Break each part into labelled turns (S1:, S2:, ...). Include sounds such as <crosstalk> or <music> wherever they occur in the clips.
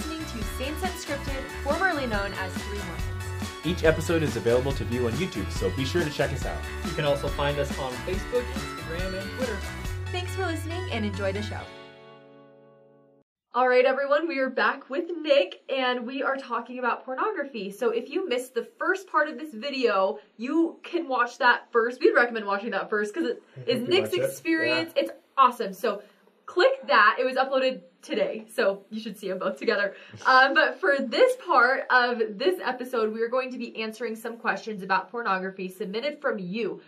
S1: listening to Saints Unscripted, formerly known as Three Mormons.
S2: Each episode is available to view on YouTube, so be sure to check us out.
S3: You can also find us on Facebook, Instagram, and Twitter.
S1: Thanks for listening and enjoy the show. All right, everyone, we are back with Nick and we are talking about pornography. So if you missed the first part of this video, you can watch that first. We'd recommend watching that first because it <laughs> is Nick's
S4: watch it.
S1: experience. It's awesome. So click that. It was uploaded today, so you should see them both together. Um, but for this part of this episode, we are going to be answering some questions about pornography submitted from you.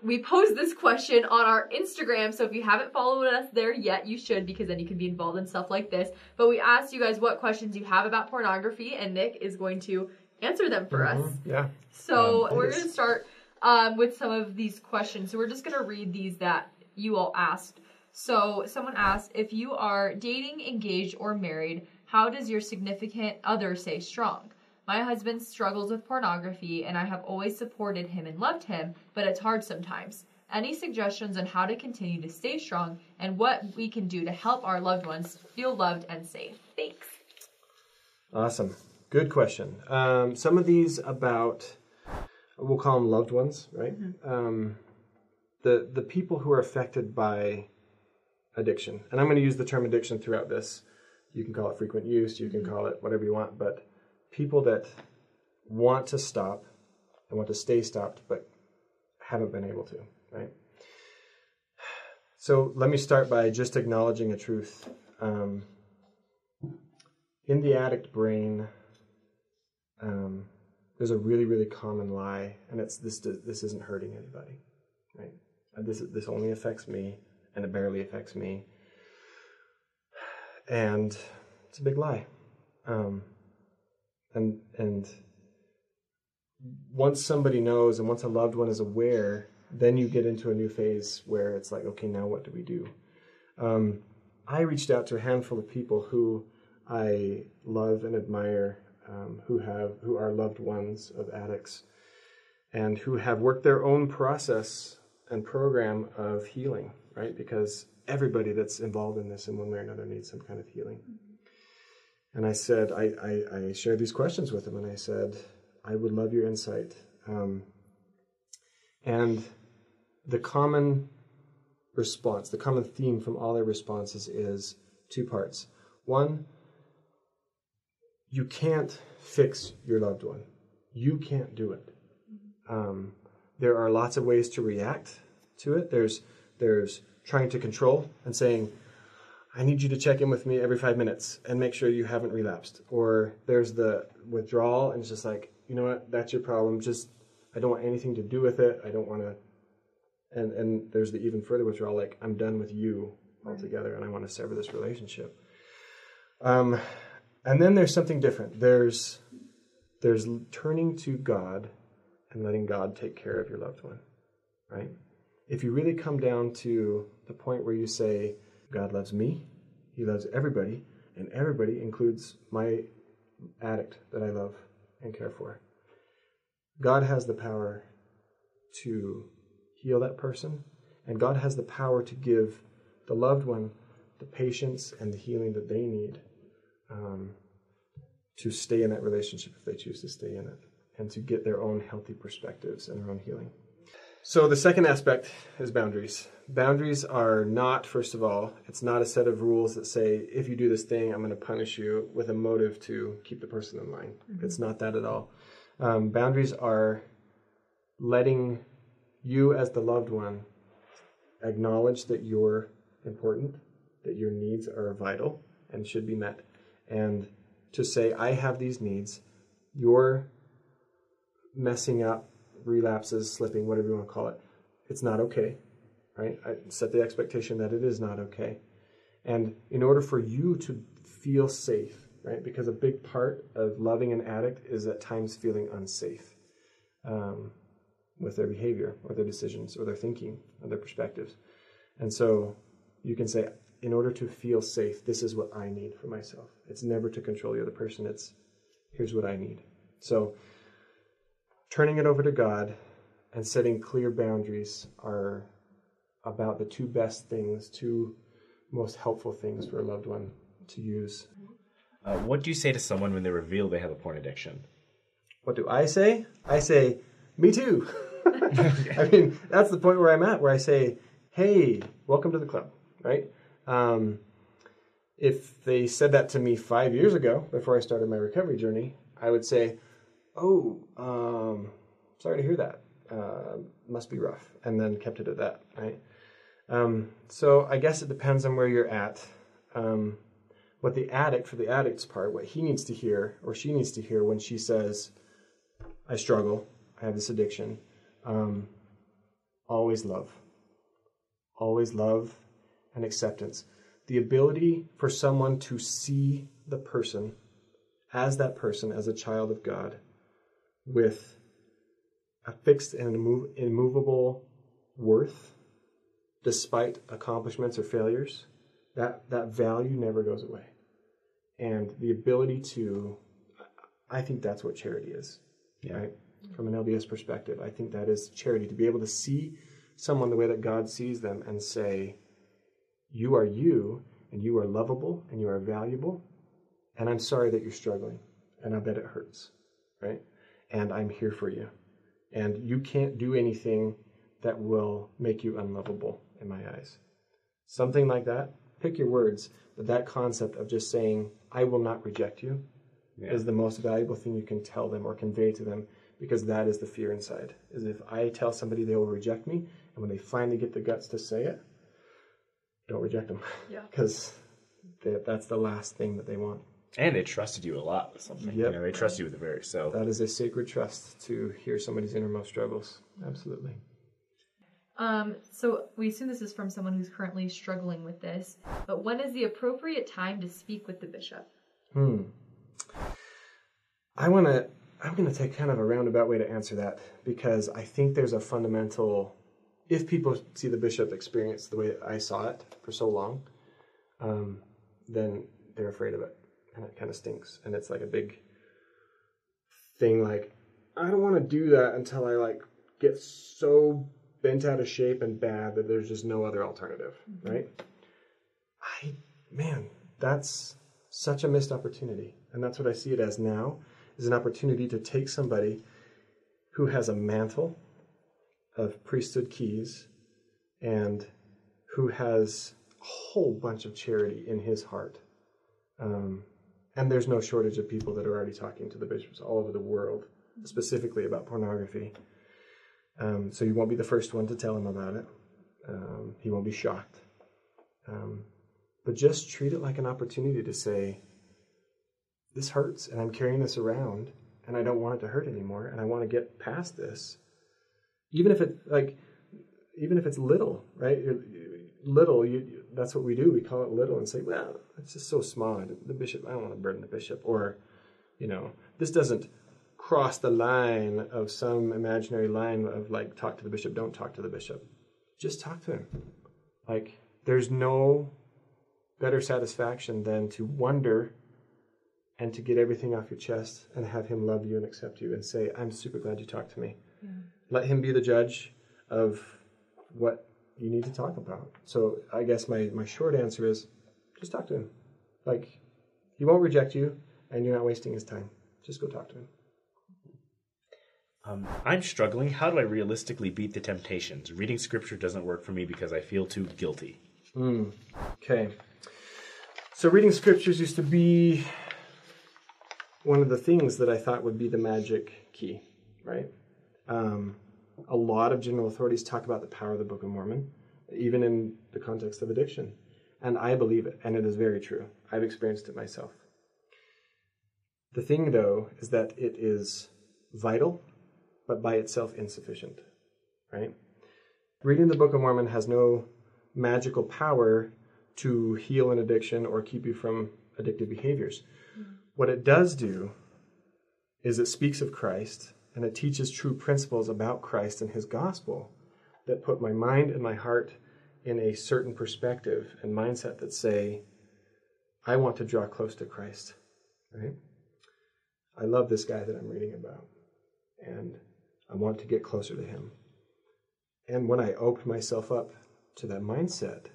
S1: we posed this question on our Instagram, so if you haven't followed us there yet, you should because then you can be involved in stuff like this. But we asked you guys what questions you have about pornography, and Nick is going to answer them for us.
S4: Yeah.
S1: So
S4: Um,
S1: we're going to start um, with some of these questions. So we're just going to read these that you all asked. So someone asked if you are dating, engaged, or married, how does your significant other stay strong? My husband struggles with pornography, and I have always supported him and loved him, but it's hard sometimes. Any suggestions on how to continue to stay strong and what we can do to help our loved ones feel loved and safe? Thanks.
S4: Awesome. Good question. Um, some of these about, we'll call them loved ones, right? Um, the the people who are affected by addiction, and I'm going to use the term addiction throughout this. You can call it frequent use. You can call it whatever you want, but people that want to stop and want to stay stopped, but haven't been able to, right? So let me start by just acknowledging a truth. Um, in the addict brain, um, there's a really, really common lie, and it's this: this isn't hurting anybody, right? This this only affects me, and it barely affects me, and it's a big lie. Um, and and once somebody knows, and once a loved one is aware, then you get into a new phase where it's like, okay, now what do we do? Um, I reached out to a handful of people who I love and admire, um, who have who are loved ones of addicts, and who have worked their own process and program of healing. Right, because everybody that's involved in this in one way or another needs some kind of healing. And I said, I, I, I shared these questions with them, and I said, I would love your insight. Um, and the common response, the common theme from all their responses is two parts. One, you can't fix your loved one. You can't do it. Um, there are lots of ways to react to it. There's there's trying to control and saying, I need you to check in with me every five minutes and make sure you haven't relapsed. Or there's the withdrawal and it's just like, you know what, that's your problem. Just I don't want anything to do with it. I don't want to and and there's the even further withdrawal, like I'm done with you altogether and I want to sever this relationship. Um and then there's something different. There's there's turning to God and letting God take care of your loved one. Right? If you really come down to the point where you say, God loves me, He loves everybody, and everybody includes my addict that I love and care for. God has the power to heal that person, and God has the power to give the loved one the patience and the healing that they need um, to stay in that relationship if they choose to stay in it, and to get their own healthy perspectives and their own healing. So the second aspect is boundaries. Boundaries are not, first of all, it's not a set of rules that say if you do this thing, I'm going to punish you with a motive to keep the person in line. It's not that at all. Um, boundaries are letting you, as the loved one, acknowledge that you're important, that your needs are vital and should be met, and to say, I have these needs. You're messing up, relapses, slipping, whatever you want to call it. It's not okay, right? I set the expectation that it is not okay. And in order for you to feel safe, right? Because a big part of loving an addict is at times feeling unsafe um, with their behavior or their decisions or their thinking or their perspectives. And so you can say, in order to feel safe, this is what I need for myself. It's never to control the other person, it's here's what I need. So turning it over to God and setting clear boundaries are about the two best things, two most helpful things for a loved one to use.
S2: Uh, what do you say to someone when they reveal they have a porn addiction?
S4: What do I say? I say, me too. <laughs> I mean, that's the point where I'm at, where I say, hey, welcome to the club, right? Um, if they said that to me five years ago, before I started my recovery journey, I would say, oh, um, sorry to hear that. Uh, must be rough. And then kept it at that, right? Um, so I guess it depends on where you're at. Um, what the addict, for the addict's part, what he needs to hear or she needs to hear when she says, I struggle, I have this addiction, um, always love. Always love and acceptance. The ability for someone to see the person as that person, as a child of God, with a fixed and immov- immovable worth, despite accomplishments or failures, that, that value never goes away. And the ability to, I think that's what charity is, right? From an LDS perspective, I think that is charity to be able to see someone the way that God sees them and say, You are you, and you are lovable, and you are valuable, and I'm sorry that you're struggling, and I bet it hurts, right? And I'm here for you. And you can't do anything that will make you unlovable in my eyes. Something like that. Pick your words, but that concept of just saying, I will not reject you,
S2: Yeah.
S4: is the most valuable thing you can tell them or convey to them because that is the fear inside. Is if I tell somebody they will reject me, and when they finally get the guts to say it, don't reject them.
S1: Yeah. <laughs>
S4: Because that's the last thing that they want.
S2: And they trusted you a lot with something. You know, they trust you with the very so.
S4: That is a sacred trust to hear somebody's innermost struggles. Absolutely.
S1: Um, so we assume this is from someone who's currently struggling with this, but when is the appropriate time to speak with the bishop?
S4: Hmm. I want to. I'm going to take kind of a roundabout way to answer that because I think there's a fundamental. If people see the bishop experience the way I saw it for so long, um, then they're afraid of it, and it kind of stinks, and it's like a big thing. Like I don't want to do that until I like get so bent out of shape and bad that there's just no other alternative, right? I man, that's such a missed opportunity. And that's what I see it as now is an opportunity to take somebody who has a mantle of priesthood keys and who has a whole bunch of charity in his heart. Um, and there's no shortage of people that are already talking to the bishops all over the world, specifically about pornography. Um, so you won't be the first one to tell him about it. Um, he won't be shocked. Um, but just treat it like an opportunity to say, this hurts and I'm carrying this around and I don't want it to hurt anymore and I want to get past this. Even if it like even if it's little, right? You're, little, you, that's what we do. We call it little and say, well, it's just so small. The bishop, I don't want to burden the bishop. Or, you know, this doesn't cross the line of some imaginary line of like, talk to the bishop, don't talk to the bishop. Just talk to him. Like, there's no better satisfaction than to wonder and to get everything off your chest and have him love you and accept you and say, I'm super glad you talked to me. Let him be the judge of what you need to talk about. So I guess my, my short answer is just talk to him. Like, he won't reject you and you're not wasting his time. Just go talk to him.
S2: Um, I'm struggling. How do I realistically beat the temptations? Reading scripture doesn't work for me because I feel too guilty.
S4: Okay. So reading scriptures used to be one of the things that I thought would be the magic key, right? Um, a lot of general authorities talk about the power of the Book of Mormon, even in the context of addiction. And I believe it, and it is very true. I've experienced it myself. The thing, though, is that it is vital, but by itself insufficient, right? Reading the Book of Mormon has no magical power to heal an addiction or keep you from addictive behaviors. What it does do is it speaks of Christ and it teaches true principles about Christ and his gospel that put my mind and my heart in a certain perspective and mindset that say, I want to draw close to Christ, right? I love this guy that I'm reading about and I want to get closer to him. And when I open myself up to that mindset,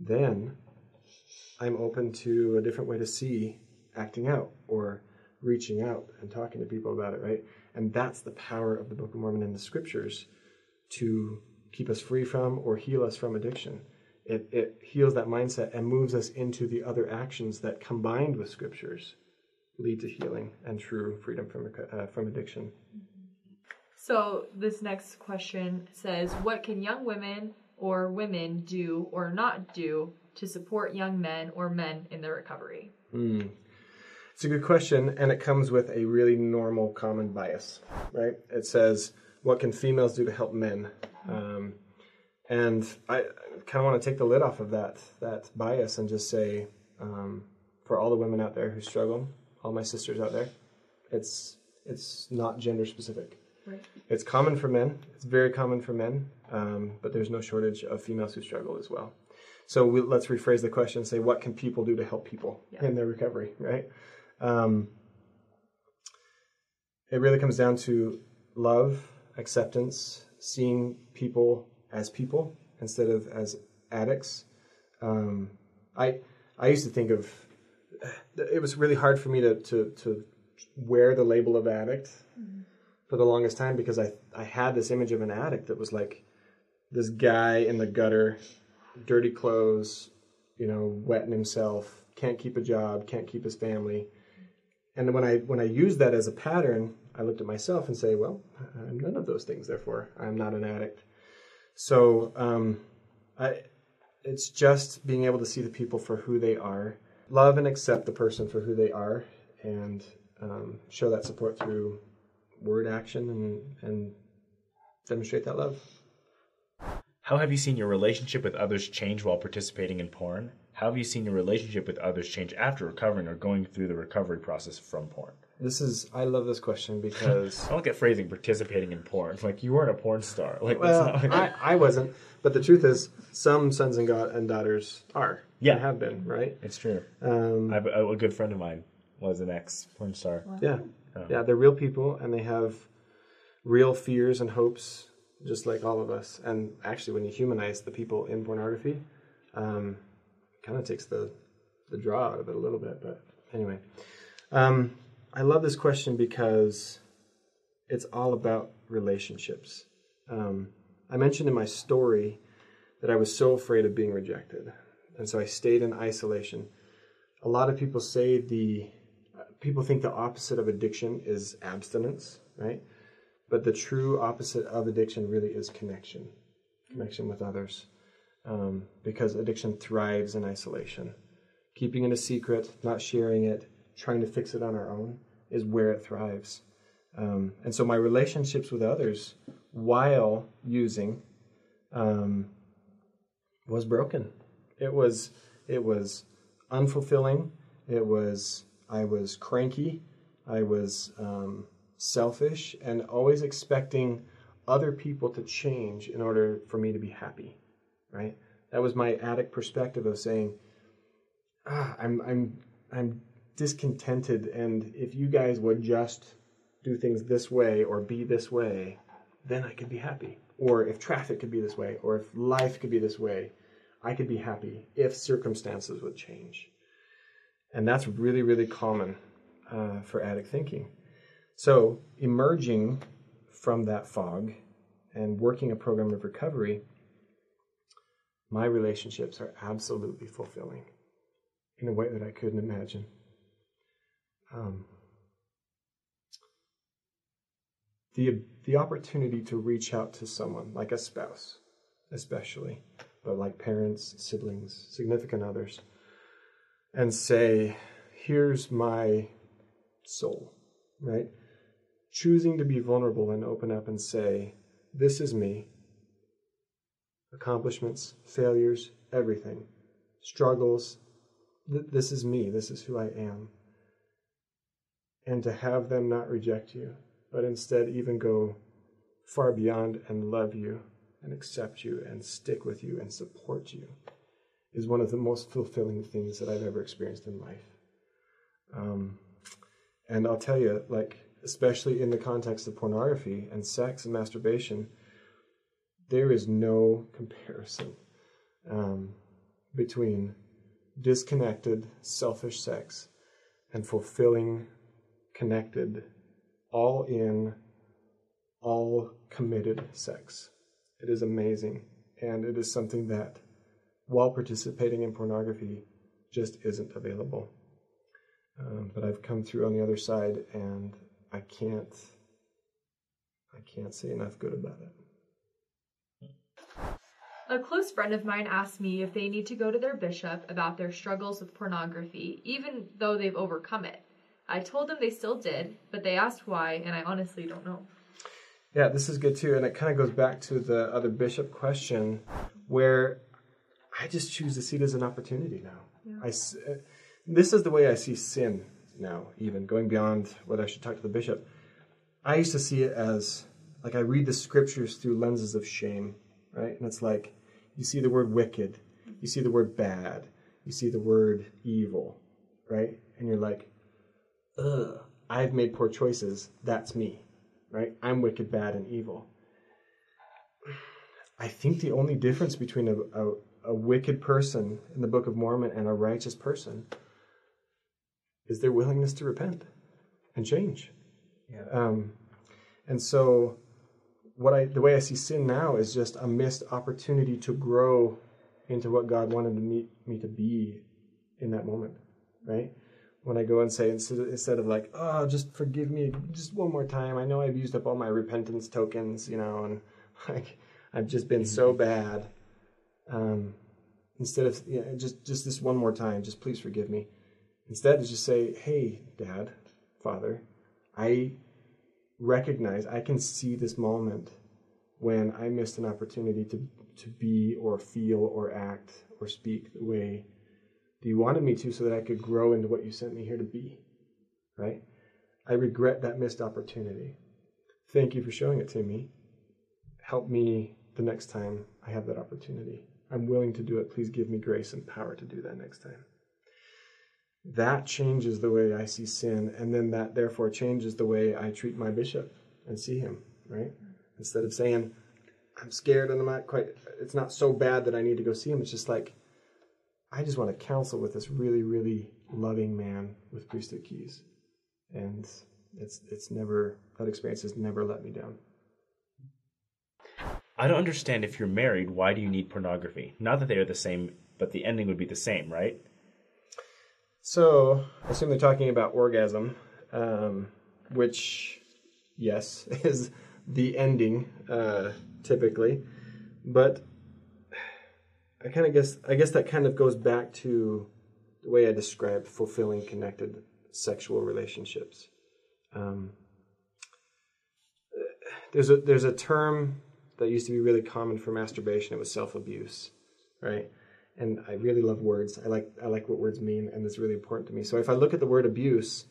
S4: then I'm open to a different way to see acting out or reaching out and talking to people about it, right? And that's the power of the Book of Mormon and the scriptures to keep us free from or heal us from addiction. It, it heals that mindset and moves us into the other actions that combined with scriptures lead to healing and true freedom from, uh, from addiction.
S1: So this next question says, what can young women or women do or not do to support young men or men in their recovery?
S4: Mm. It's a good question, and it comes with a really normal, common bias, right? It says, "What can females do to help men?" Um, and I kind of want to take the lid off of that that bias and just say, um, for all the women out there who struggle, all my sisters out there, it's it's not gender specific.
S1: Right.
S4: It's common for men. It's very common for men, um, but there's no shortage of females who struggle as well. So we, let's rephrase the question and say, what can people do to help people
S1: Yeah.
S4: in their recovery, right? Um, it really comes down to love, acceptance, seeing people as people instead of as addicts. Um, I I used to think of it was really hard for me to to, to wear the label of addict for the longest time because I I had this image of an addict that was like this guy in the gutter, dirty clothes, you know, wetting himself, can't keep a job, can't keep his family. And when I when I used that as a pattern, I looked at myself and say, well, I'm none of those things. Therefore, I'm not an addict. So um, I, it's just being able to see the people for who they are, love and accept the person for who they are, and um, show that support through word, action, and and demonstrate that love.
S2: How have you seen your relationship with others change while participating in porn? How have you seen your relationship with others change after recovering or going through the recovery process from porn?
S4: This is I love this question <laughs> because
S2: I don't get phrasing participating in porn. Like you weren't a porn star. Like
S4: well,
S2: that's not
S4: I, I wasn't, but the truth is, some sons and god and daughters are
S2: Yeah.
S4: have been right.
S2: it's true.
S4: Um,
S2: I have a, a good friend of mine was an ex porn star.
S4: Yeah.
S2: Oh.
S4: Yeah, they're real people and they have real fears and hopes, just like all of us. And actually, when you humanize the people in pornography, um, kind of takes the, the draw out of it a little bit. But anyway, um, I love this question because it's all about relationships. Um, I mentioned in my story that I was so afraid of being rejected. And so I stayed in isolation. A lot of people say the people think the opposite of addiction is abstinence, right? But the true opposite of addiction really is connection, connection with others, um, because addiction thrives in isolation. Keeping it a secret, not sharing it, trying to fix it on our own is where it thrives. Um, and so my relationships with others while using um, was broken. It was it was unfulfilling. It was I was cranky. I was um, selfish and always expecting other people to change in order for me to be happy. Right. That was my addict perspective of saying, ah, I'm I'm I'm discontented, and if you guys would just do things this way or be this way, then I could be happy. Or if traffic could be this way, or if life could be this way, I could be happy if circumstances would change. And that's really, really common uh, for addict thinking. So, emerging from that fog and working a program of recovery, my relationships are absolutely fulfilling in a way that I couldn't imagine. Um, the the opportunity to reach out to someone like a spouse, especially, but like parents, siblings, significant others, and say, "Here's my soul," right? Choosing to be vulnerable and open up and say, "This is me." Accomplishments, failures, everything, struggles. Th- this is me. This is who I am. And to have them not reject you, but instead even go far beyond and love you and accept you and stick with you and support you is one of the most fulfilling things that I've ever experienced in life. Um, and I'll tell you, like, especially in the context of pornography and sex and masturbation, there is no comparison um, between disconnected, selfish sex and fulfilling, connected, all in, all committed sex. It is amazing. And it is something that, while participating in pornography, just isn't available. Um, but I've come through on the other side, and I can't, I can't say enough good about it.
S1: A close friend of mine asked me if they need to go to their bishop about their struggles with pornography, even though they've overcome it. I told them they still did, but they asked why, and I honestly don't know.
S4: Yeah, this is good too, and it kind of goes back to the other bishop question, where I just choose to see it as an opportunity now.
S1: Yeah.
S4: I uh, this is the way I see sin now, even going beyond whether I should talk to the bishop. I used to see it as like I read the scriptures through lenses of shame, right? And it's like you see the word wicked, you see the word bad, you see the word evil, right? And you're like, ugh, I've made poor choices. That's me, right? I'm wicked, bad, and evil. I think the only difference between a, a, a wicked person in the Book of Mormon and a righteous person is their willingness to repent and change.
S2: Yeah.
S4: Um, and so, what I the way I see sin now is just a missed opportunity to grow into what God wanted me, me to be in that moment, right? When I go and say instead of, instead of like, oh, just forgive me just one more time. I know I've used up all my repentance tokens, you know, and <laughs> like I've just been so bad. Um, instead of yeah, just just this one more time, just please forgive me. Instead, to just say, hey, Dad, Father, I recognize, I can see this moment when I missed an opportunity to, to be or feel or act or speak the way that you wanted me to so that I could grow into what you sent me here to be. Right? I regret that missed opportunity. Thank you for showing it to me. Help me the next time I have that opportunity. I'm willing to do it. Please give me grace and power to do that next time that changes the way I see sin, and then that therefore changes the way I treat my bishop and see him, right? Instead of saying, I'm scared and I'm not quite, it's not so bad that I need to go see him, it's just like, I just want to counsel with this really, really loving man with priesthood keys. And it's, it's never, that experience has never let me down.
S2: I don't understand if you're married, why do you need pornography? Not that they are the same, but the ending would be the same, right?
S4: So, I assume they're talking about orgasm, um, which, yes, <laughs> is the ending uh, typically. But I kind of guess I guess that kind of goes back to the way I described fulfilling connected sexual relationships. Um, there's a there's a term that used to be really common for masturbation. It was self abuse, right? And I really love words. I like I like what words mean, and it's really important to me. So if I look at the word abuse,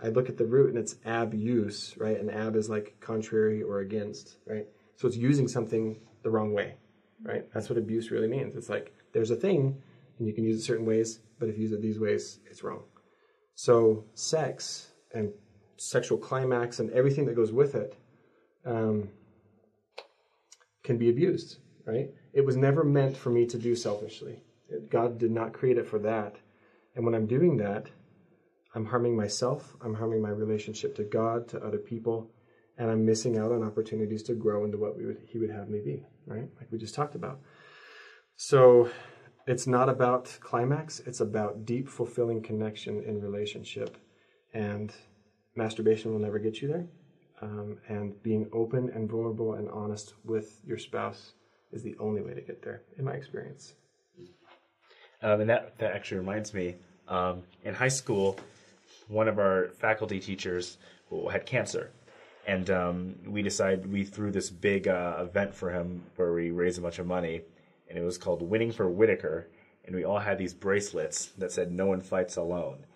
S4: I look at the root, and it's abuse, right? And ab is like contrary or against, right? So it's using something the wrong way, right? That's what abuse really means. It's like there's a thing, and you can use it certain ways, but if you use it these ways, it's wrong. So sex and sexual climax and everything that goes with it um, can be abused, right? It was never meant for me to do selfishly. God did not create it for that. And when I'm doing that, I'm harming myself, I'm harming my relationship to God, to other people, and I'm missing out on opportunities to grow into what would he would have me be, right? Like we just talked about. So it's not about climax, it's about deep fulfilling connection in relationship. And masturbation will never get you there. Um, and being open and vulnerable and honest with your spouse is the only way to get there, in my experience.
S2: Um, and that, that actually reminds me um, in high school, one of our faculty teachers had cancer. And um, we decided, we threw this big uh, event for him where we raised a bunch of money. And it was called Winning for Whitaker. And we all had these bracelets that said, No one fights alone.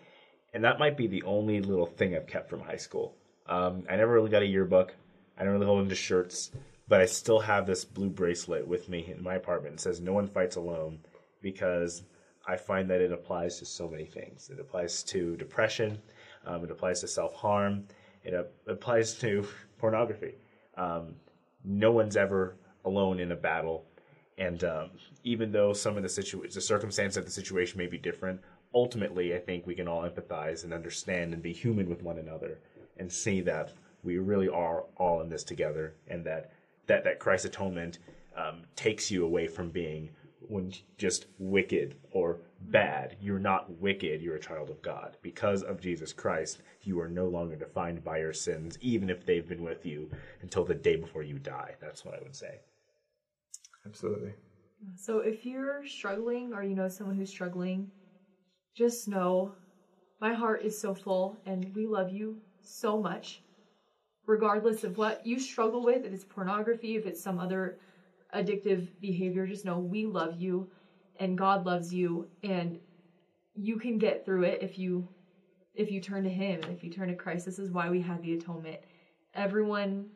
S2: And that might be the only little thing I've kept from high school. Um, I never really got a yearbook. I don't really hold into shirts. But I still have this blue bracelet with me in my apartment. It says, No one fights alone because I find that it applies to so many things. It applies to depression, um, it applies to self harm, it applies to pornography. Um, no one's ever alone in a battle. And um, even though some of the situ- the circumstance of the situation may be different, ultimately, I think we can all empathize and understand and be human with one another and see that we really are all in this together, and that that that Christ's atonement um, takes you away from being when just wicked or bad. You're not wicked. You're a child of God because of Jesus Christ. You are no longer defined by your sins, even if they've been with you until the day before you die. That's what I would say.
S4: Absolutely.
S1: So if you're struggling or you know someone who's struggling, just know my heart is so full and we love you so much. Regardless of what you struggle with, if it's pornography, if it's some other addictive behavior, just know we love you and God loves you and you can get through it if you if you turn to him and if you turn to Christ. This is why we had the atonement. Everyone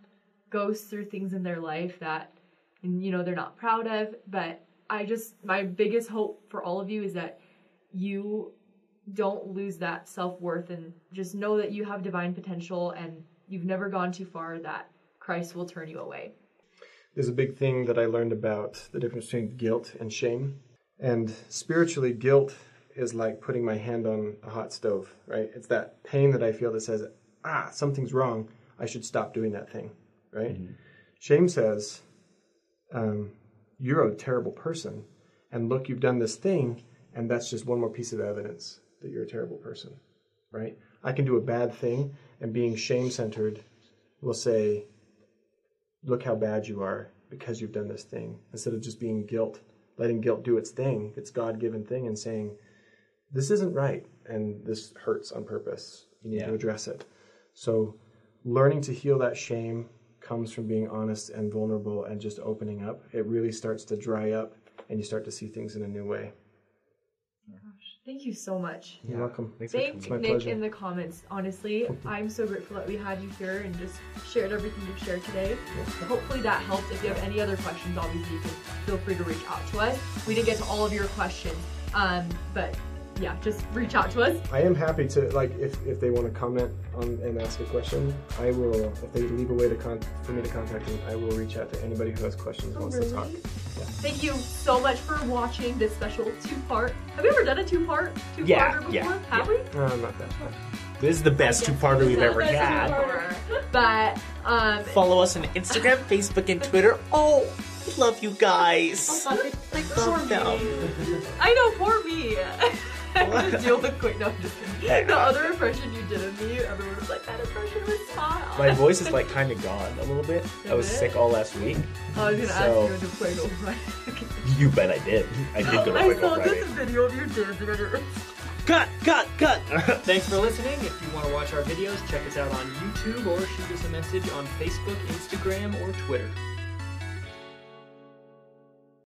S1: goes through things in their life that you know they're not proud of, but I just my biggest hope for all of you is that you don't lose that self-worth and just know that you have divine potential and you've never gone too far that Christ will turn you away.
S4: There's a big thing that I learned about the difference between guilt and shame. And spiritually, guilt is like putting my hand on a hot stove, right? It's that pain that I feel that says, ah, something's wrong. I should stop doing that thing, right? Shame says, um, you're a terrible person. And look, you've done this thing, and that's just one more piece of evidence that you're a terrible person, right? I can do a bad thing, and being shame centered will say, look how bad you are because you've done this thing, instead of just being guilt, letting guilt do its thing, its God given thing, and saying, this isn't right, and this hurts on purpose. You need
S2: Yeah.
S4: to address it. So, learning to heal that shame comes from being honest and vulnerable and just opening up. It really starts to dry up, and you start to see things in a new way.
S1: Oh Thank you so much.
S4: You're welcome.
S2: Thanks
S1: Thank
S2: coming.
S1: Nick
S4: pleasure.
S1: in the comments. Honestly, <laughs> I'm so grateful that we had you here and just shared everything you've shared today. Hopefully that helped. If you have any other questions, obviously you can feel free to reach out to us. We didn't get to all of your questions, um, but yeah, just reach out to us.
S4: I am happy to like if, if they want to comment on and ask a question, I will. If they leave a way to con- for me to contact them, I will reach out to anybody who has questions and wants to talk.
S1: Thank you so much for watching this special two-part. Have we ever done a two-part two-parter
S2: Yeah,
S1: before?
S2: yeah,
S1: Have
S2: yeah.
S1: we?
S4: Uh, not that.
S2: This is the best two-parter we've ever had.
S1: But um,
S5: Follow us on Instagram, <laughs> Facebook, and Twitter. Oh, love you guys. I love them.
S1: I know, poor me. <laughs> I'm <laughs> gonna deal with quick. No, I'm just kidding. The other impression you did of me, everyone was like, that impression was spot on.
S2: My voice is like <laughs> kind of gone a little bit. I was
S1: it?
S2: sick all last week.
S1: I was gonna
S2: So-
S1: ask you to Fuego Friday.
S2: You bet I did. I did go to
S1: I
S2: Fuego
S1: saw
S2: Friday.
S1: this video of your dancing on your
S5: Cut, cut, cut. <laughs>
S3: Thanks for listening. If you want to watch our videos, check us out on YouTube or shoot us a message on Facebook, Instagram, or Twitter.